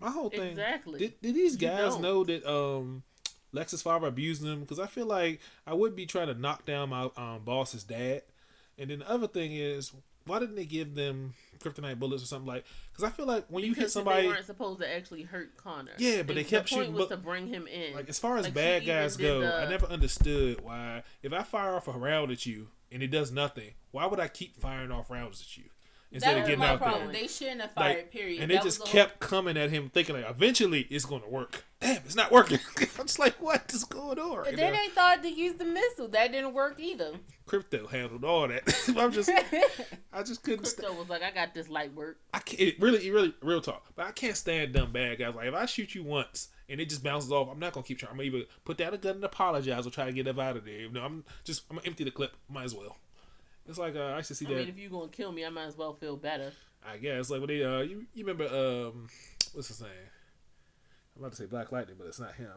My whole thing. Exactly. Did, did these guys know that um Lex's father abused them? Because I feel like I would be trying to knock down my um, boss's dad. And then the other thing is, why didn't they give them kryptonite bullets or something like? Because I feel like when you hit somebody, they weren't supposed to actually hurt Connor. Yeah, but And they kept the point shooting was bu- to bring him in. like as far as Like, bad guys go, the- I never understood why if I fire off a round at you and it does nothing, why would I keep firing off rounds at you instead that of getting my out problem. there? They shouldn't have fired. Like, period. and That they just the kept coming at him, thinking like eventually it's going to work. Damn, it's not working. I'm just like, what is going on? Right then now? they thought to use the missile. That didn't work either. Krypto handled all that. I'm just, I just couldn't. St- Krypto was like, "I got this light work." I can't. It really, it really, real talk. But I can't stand dumb bad guys. Like if I shoot you once and it just bounces off, I'm not gonna keep trying. I'm gonna either put down a gun and apologize or try to get up out of there. No, I'm just, I'm gonna empty the clip. Might as well. It's like uh, I used to see I that. mean, if you gonna kill me, I might as well feel better. I guess like when they uh you, you remember um what's his name? I'm about to say Black Lightning, but it's not him.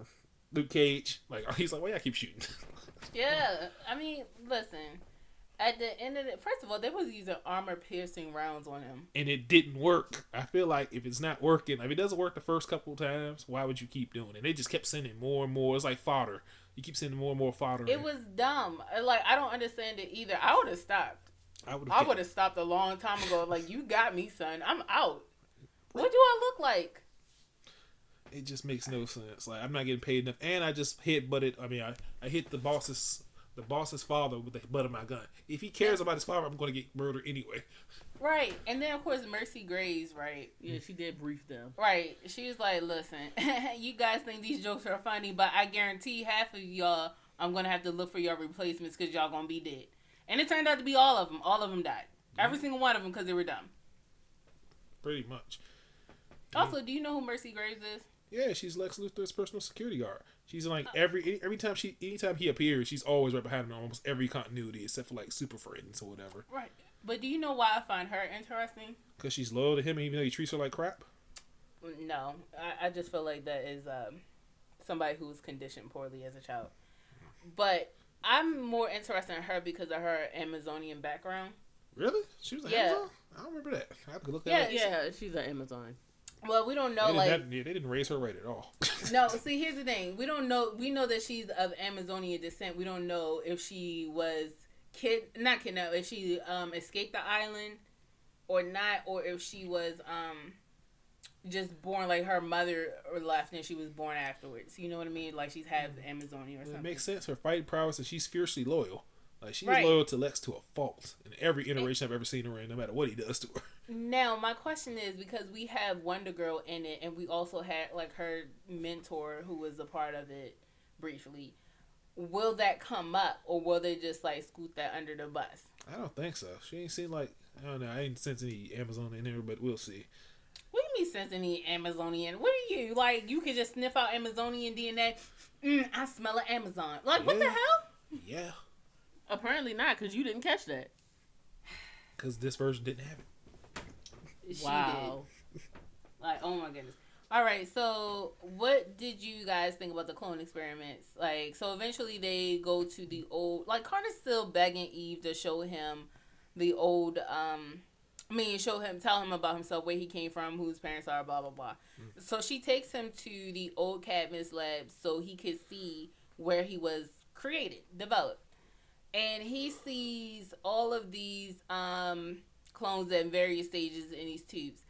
Luke Cage. Like he's like, why y'all keep shooting? yeah, I mean, listen. At the end of it, first of all, they was using armor piercing rounds on him. and it didn't work. I feel like if it's not working, if it doesn't work the first couple of times, why would you keep doing it? They just kept sending more and more. It's like fodder. You keep sending more and more fodder. It was dumb. Like I don't understand it either. I would have stopped. I would I would have stopped a long time ago. Like you got me, son. I'm out. What do I look like? It just makes no sense. Like I'm not getting paid enough, and I just hit butted. I mean, I, I hit the boss's the boss's father with the butt of my gun. If he cares about his father, I'm going to get murdered anyway. Right. And then of course Mercy Graves, right? Yeah, she did brief them. Right. She was like, "Listen, you guys think these jokes are funny, but I guarantee half of y'all, I'm gonna have to look for your replacements because y'all gonna be dead." And it turned out to be all of them. All of them died. Every mm-hmm. single one of them because they were dumb. Pretty much. Also, do you know who Mercy Graves is? Yeah, she's Lex Luthor's personal security guard. She's in like oh. every every time she anytime he appears, she's always right behind him in almost every continuity except for like Super Friends or whatever. Right. But do you know why I find her interesting? Because she's loyal to him, even though he treats her like crap. No, I, I just feel like that is um, somebody who was conditioned poorly as a child. But I'm more interested in her because of her Amazonian background. Really? She was a Yeah. Amazon? I don't remember that. I have to look at that Yeah, up. Yeah, she's an Amazon. Well, we don't know didn't, like have- yeah, they didn't raise her right at all. no. See, here's the thing: we don't know. We know that she's of Amazonian descent. We don't know if she was kid not kidnapped, if she um escaped the island or not, or if she was um just born like her mother or left and she was born afterwards. You know what I mean? Like she's half Amazonian or It something. makes sense. Her fighting prowess, and she's fiercely loyal. Like she's Right. loyal to Lex to a fault in every iteration I've ever seen her in, no matter what he does to her. Now, my question is because we have Wonder Girl in it, and we also had like her mentor who was a part of it briefly. Will that come up, or will they just like scoot that under the bus? I don't think so. She ain't seen like I don't know. I ain't sense any Amazon in there, but we'll see. What do you mean, sense any Amazonian? What are you like? You can just sniff out Amazonian DNA. Mm, I smell an Amazon. Like what the hell? Yeah, Apparently not, because you didn't catch that. because this version didn't have it. She wow. did. Like, oh my goodness. All right, so what did you guys think about the clone experiments? Like, so eventually they go to the old, like, Carter's still begging Eve to show him the old, um, I mean, show him, tell him about himself, where he came from, who his parents are, blah, blah, blah. So she takes him to the old Cadmus lab so he could see where he was created, developed. And he sees all of these um, clones at various stages in these tubes.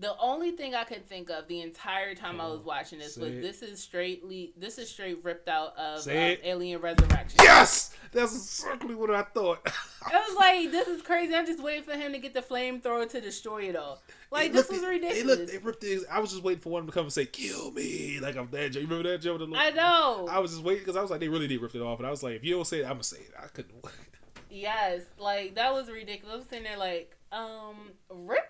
The only thing I could think of the entire time I was watching this was it. this is straightly this is straight ripped out of um. Alien Resurrection. Yes, that's exactly what I thought. I was like, this is crazy. I'm just waiting for him to get the flamethrower to destroy it all. Like It this was It ridiculous. looked, it ripped I was just waiting for one to come and say, "Kill me!" Like I'm that. You remember that Joe? I know. I was just waiting because I was like, they really did rip it off, and I was like, if you don't say it, I'm gonna say it. I couldn't. Yes, like that was ridiculous. I'm sitting there like, um, Ripley,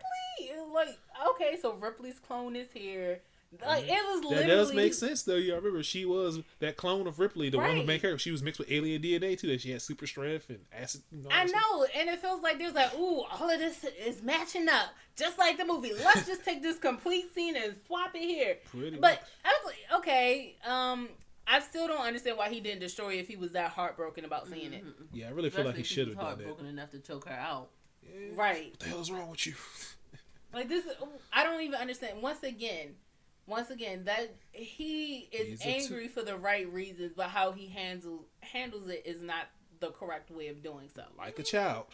like, okay, so Ripley's clone is here. Like it was literally... That does make sense though. You remember she was that clone of Ripley, the one who made her. She was mixed with alien DNA too. That she had super strength and acid. and all I that stuff. know, and it feels like there's like, ooh, all of this is matching up, just like the movie. Let's just take this complete scene and swap it here. Pretty But much. I was like, okay, um, I still don't understand why he didn't destroy it if he was that heartbroken about seeing it. Mhm. Yeah, I really feel like he should have was done that. heartbroken enough to choke her out. Yeah. Right. What the hell is wrong with you? Like this, I don't even understand. Once again, once again, that he is He's a angry for the right reasons, but how he handles handles it is not the correct way of doing so. Like a child.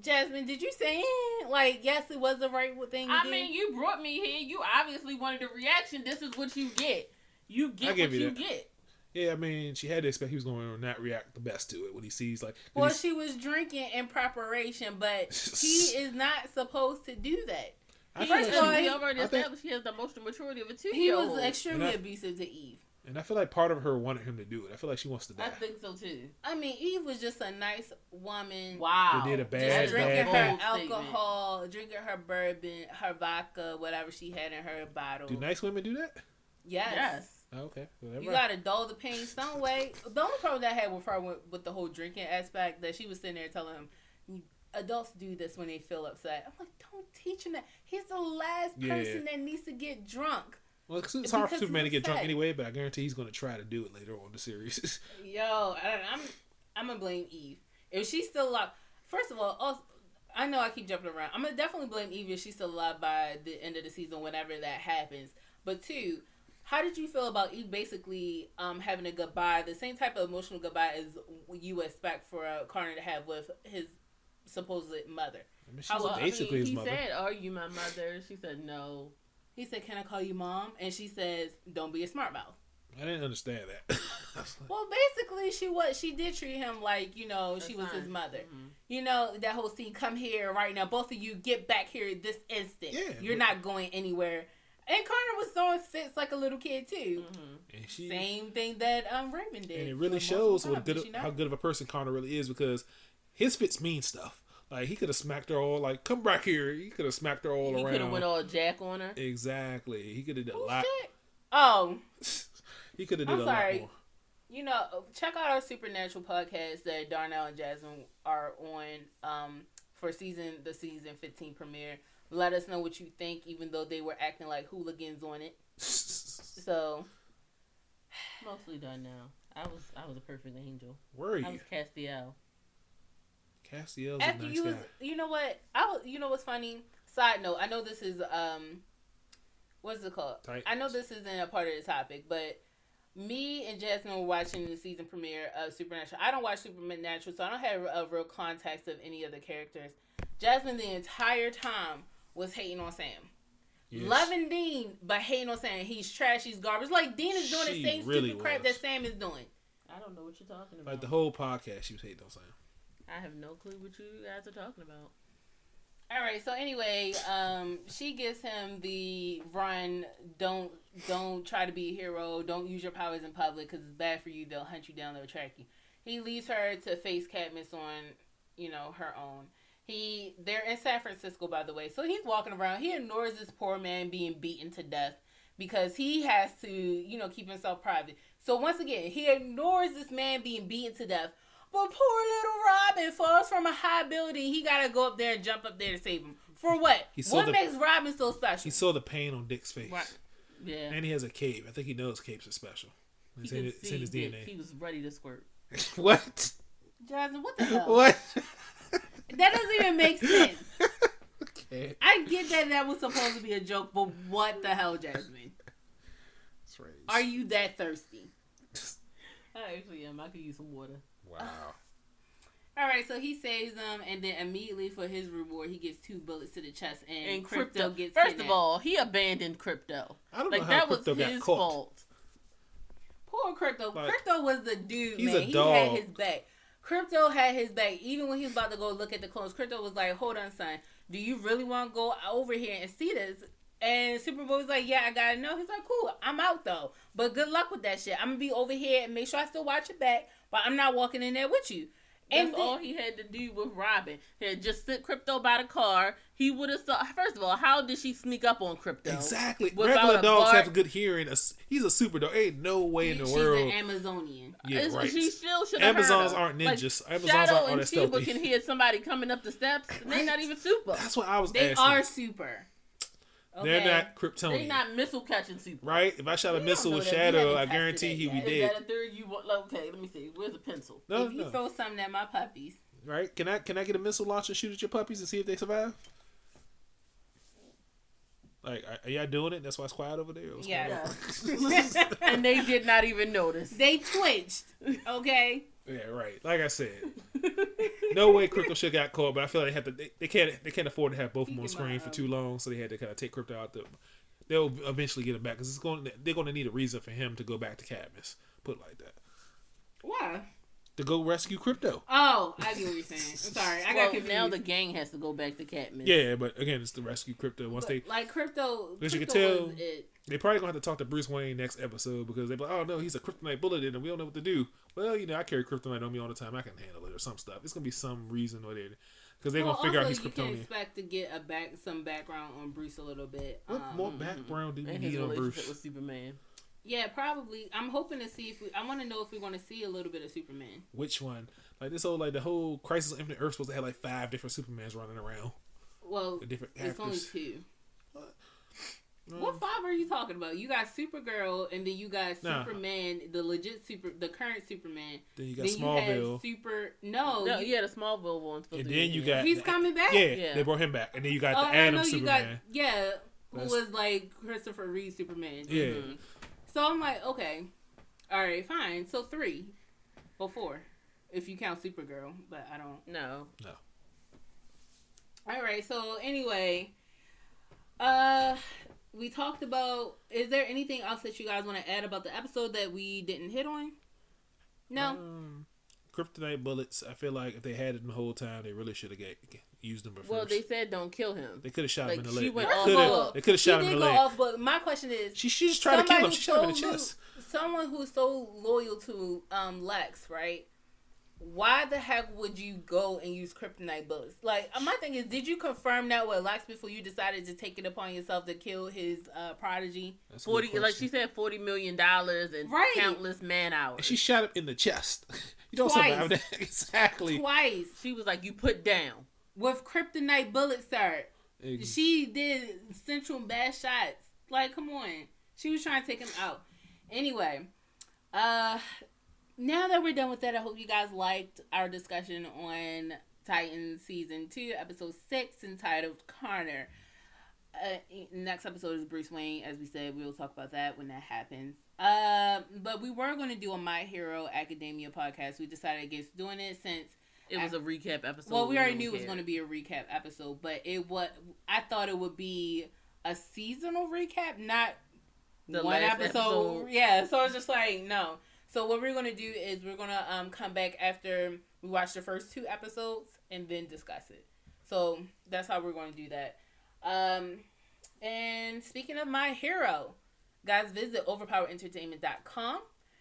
Jasmine, did you say it? like yes, it was the right thing? To I do? mean, you brought me here. You obviously wanted a reaction. This is what you get. You get what you you that. get. Yeah, I mean, she had to expect he was going to not react the best to it when he sees like. well, he's- she was drinking in preparation, but he is not supposed to do that. I first of all, she- we he- already I think- established he has the emotional maturity of a two He year was old. extremely And I- abusive to Eve. and I feel like part of her wanted him to do it. I feel like she wants to die. I think so too. I mean, Eve was just a nice woman. Wow. They did a Just bad, That is drinking bad her thing. bold statement. alcohol, drinking her bourbon, her vodka, whatever she had in her bottle. Do nice women do that? yes. Yes. Okay. You gotta dull the pain some way. The only problem that I had with her with, with the whole drinking aspect that she was sitting there telling him, adults do this when they feel upset. I'm like, don't teach him that. He's the last Yeah. person that needs to get drunk. Well, it's, it's hard for Superman to get drunk anyway, but I guarantee he's going to try to do it later on in the series. Yo, I, I'm I'm gonna blame Eve if she's still alive. First of all, also, I know I keep jumping around. I'm gonna definitely blame Eve if she's still alive by the end of the season, whenever that happens. But two, how did you feel about Eve basically um, having a goodbye, the same type of emotional goodbye as you expect for a Connor to have with his supposed mother? I mean, she's I- Well, I basically mean, his he mother. said, "Are you my mother?" She said, "No." He said, "Can I call you mom?" And she says, "Don't be a smart mouth." I didn't understand that. Like, Well, basically, she was. She did treat him like you know she That's was his fine. mother. Mhm. You know that whole scene. Come here right now, both of you. Get back here this instant. Yeah, you're but- not going anywhere. And Connor was throwing fits like a little kid too. Mhm. and she, Same thing that um Raymond did. and it really shows what good did how good of a person Connor really is because his fits mean stuff. Like he could have smacked her all like, "Come back here." He could have smacked her all around. He could have went all Jack on her. exactly. He could have done a Oh, lot. shit. Oh, he could have I'm a sorry. lot more. you know, check out our supernatural podcast that Darnell and Jasmine are on um for season the season 15 premiere. Let us know what you think, even though they were acting like hooligans on it. So Mostly done now. I was I was a perfect angel. Where are I you? was Castiel. Castiel's a after nice you guy. was, you know what? I was, you know what's funny? Side note, I know this is um, what's it called? Titans. I know this isn't a part of the topic, but me and Jasmine were watching the season premiere of Supernatural. I don't watch Supernatural, so I don't have a real context of any of the characters. Jasmine, the entire time, was hating on Sam. Yes. loving Dean, but hating on Sam. he's trash, he's garbage. Like Dean is doing She the same really stupid crap was. that Sam is doing. I don't know what you're talking about. Like the whole podcast, she was hating on Sam. I have no clue what you guys are talking about. All right. So anyway, um, she gives him the run. Don't don't try to be a hero. Don't use your powers in public because it's bad for you. They'll hunt you down. They'll track you. He leaves her to face Cadmus on, you know, her own. He they're in San Francisco, by the way. So he's walking around. He ignores this poor man being beaten to death because he has to, you know, keep himself private. So once again, he ignores this man being beaten to death. But poor little Robin falls from a high building. He gotta go up there and jump up there to save him. For what? What the- makes Robin so special? He saw the pain on Dick's face, Right. Yeah. and he has a cape. I think he knows capes are special. He It's in, it's in his that DNA. He was ready to squirt. what? Jasmine, what the hell? What? That doesn't even make sense. okay. I get that that was supposed to be a joke, but what the hell, Jasmine? That's right. Are you that thirsty? I actually am. I could use some water. Wow. All right, so he saves them, and then immediately for his reward, he gets two bullets to the chest, and, And Krypto, Krypto, gets First kidnapped. of all, he abandoned Krypto. I don't Like know how that was Krypto got his caught. fault. Poor Krypto. Like, Krypto was the dude, he's man. a he had his back. Krypto had his back. Even when he was about to go look at the clones, Krypto was like, hold on, son. Do you really want to go over here and see this? And Superboy was like, yeah, I got to know. He's like, cool. I'm out, though. But good luck with that shit. I'm going to be over here and make sure I still watch your back. But I'm not walking in there with you. That's And all he had to do with Robin. He had just sent Krypto by the car. He would have saw. First of all, how did she sneak up on Krypto? Exactly. Without Regular a dogs bark. have good hearing. He's a super dog. Ain't no way in the She's world. an Amazonian. yeah, It's- right. She still should have Amazons heard aren't Like, ninjas. Amazons Shadow aren't all and that Sheba stealthy. can hear somebody coming up the steps. and They're not even super. That's what I was They asking. are super. They're not Kryptonian. They're not missile catching super. right? If I shot a We missile know with Shadow, I guarantee he would yet. be Is dead. that a third you want? Okay, let me see. Where's the pencil? No, if you no. throw something at my puppies. Right? Can I can I get a missile launcher and shoot at your puppies and see if they survive? Like, are, are y'all doing it? That's why it's quiet over there. or what's Yeah. going on? Yeah. and they did not even notice. They twitched. Okay. Yeah, right. Like I said, no way Krypto should got caught, but I feel like they have to. They, they can't. They can't afford to have both of them on screen for too long, so they had to kind of take Krypto out. The, they'll eventually get him back because it's going. They're going to need a reason for him to go back to Cadmus. Put it like that. Why? To go rescue Krypto. Oh, I get what you're saying. I'm sorry. I got confused. now the gang has to go back to Cadmus. Yeah, but again, it's the rescue Krypto. Once they like Krypto, As you can tell- it. They probably gonna have to talk to Bruce Wayne next episode because they're like, oh no, he's a kryptonite bullet and we don't know what to do. Well, you know, I carry kryptonite on me all the time. I can handle it or some stuff. It's gonna be some reason or they because they're Well, gonna figure out also, he's you can expect to get a back some background on Bruce a little bit. What Um, more background do you And his need on relationship Bruce? with Superman. Yeah, probably. I'm hoping to see if we. I want to know if we're going to see a little bit of Superman. Which one? Like this whole like the whole Crisis on Infinite Earth supposed to have like five different Supermans running around Well, with different it's only two. Mm. What five are you talking about? You got Supergirl, and then you got Nah. Superman, the legit super, the current Superman. Then you got then Smallville, you had Super. No, No, you- yeah, the Smallville one. supposed and then you got he's the- coming back. Yeah, Yeah. they brought him back, and then you got Oh, the I Adam know you Superman. got yeah, who That's- was like Christopher Reeve Superman. Yeah, Mhm. So I'm like, okay, all right, fine. So three or four, if you count Supergirl, but I don't. No. No. All right. So anyway, uh, we talked about. Is there anything else that you guys want to add about the episode that we didn't hit on? No. Um, kryptonite bullets. I feel like if they had it the whole time, they really should have used them. At Well, they said don't kill him. They could have shot like, him in the she leg. went They off coulda- They could have She shot him did in the go leg. off, but my question is, She she just tried to kill him. somebody She shot him in the chest. lo- Someone who's so loyal to um Lex, right? Why the heck would you go and use kryptonite bullets? Like uh, my thing is, did you confirm that with Lex before you decided to take it upon yourself to kill his uh, prodigy? That's a good Forty, like she said, forty million dollars and Right. countless man hours. And she shot him in the chest. you don't Twice. survive that exactly. Twice She was like, "You put down." with kryptonite bullets, sir. Ex- She did central bad shots. Like, come on. She was trying to take him out. Anyway, uh now that we're done with that, I hope you guys liked our discussion on Titan season two, episode six, entitled Connor. Uh, next episode is Bruce Wayne. As we said, we will talk about that when that happens. Uh, but we were going to do a My Hero Academia podcast. We decided against doing it since It was a recap episode. well, we already knew it was going to be a recap episode, but it what I thought it would be a seasonal recap, not The one episode. episode. Yeah, so I was just like no. So what we're gonna do is we're gonna um come back after we watch the first two episodes and then discuss it. So that's how we're going to do that. Um, and speaking of my hero, guys, visit overpowerentertainment.com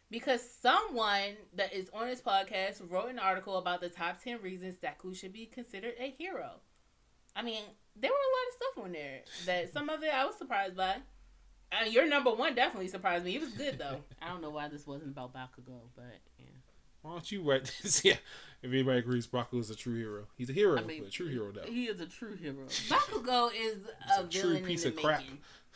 because someone that is on this podcast wrote an article about the top 10 reasons that Deku should be considered a hero. I mean, there were a lot of stuff on there that some of it I was surprised by. Uh, your number one definitely surprised me. It was good though. I don't know why this wasn't about Bakugo, but yeah. Why don't you write this? yeah, if anybody agrees, Bakugo is a true hero. He's a hero, I mean, but a true hero though. He is a true hero. Bakugo is He's a, a true piece in the of crap.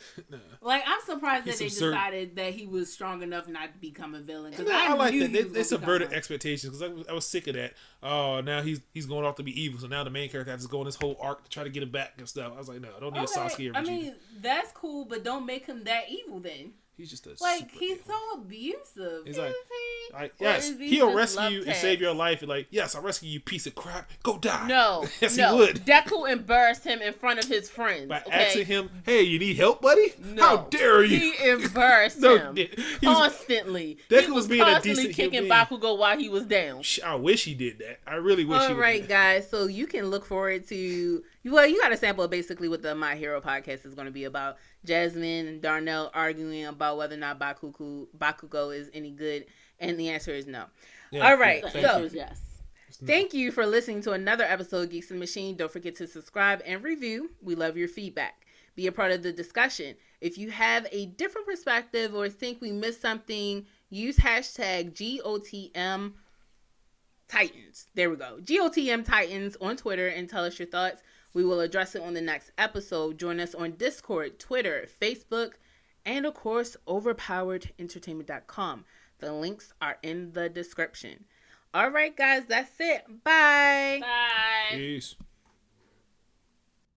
Nah. Like I'm surprised He's that they absurd. decided that he was strong enough not to become a villain. Because I, I, like that. he They, they subverted expectations because I, was- I was sick of that. Oh, now he's he's going off to be evil, so now the main character has to go on this whole arc to try to get him back and stuff. I was like, no, I don't need a Okay, Sasuke or I mean, that's cool, but don't make him that evil then. He's just a Like he's so abusive. He's like, he? like, yes, is he he'll rescue you and save your life. And like, yes, I'll rescue you, piece of crap. Go die. No, yes, no. he would. Deku embarrassed him in front of his friends. By okay? asking him, "Hey, you need help, buddy? No. How dare you?" He embarrassed no, him he was, constantly. Deku was was being a constantly decent kicking being. Bakugo while he was down. I wish he did that. I really wish. he All right, guys. So you can look forward to well, you got a sample of basically what the My Hero podcast is going to be about. Jasmine and Darnell arguing about whether or not Bakuku Bakugo is any good, and the answer is no. Yeah, All right, yeah, so- you. answer is yes. Thank you for listening to another episode of Geeks and Machine. Don't forget to subscribe and review. We love your feedback. Be a part of the discussion. If you have a different perspective or think we missed something, use hashtag GOTM Titans. There we go. GOTM Titans on Twitter and tell us your thoughts. We will address it on the next episode. Join us on Discord, Twitter, Facebook, and of course, overpoweredentertainment.com. The links are in the description. All right, guys, that's it. Bye. Bye. Peace.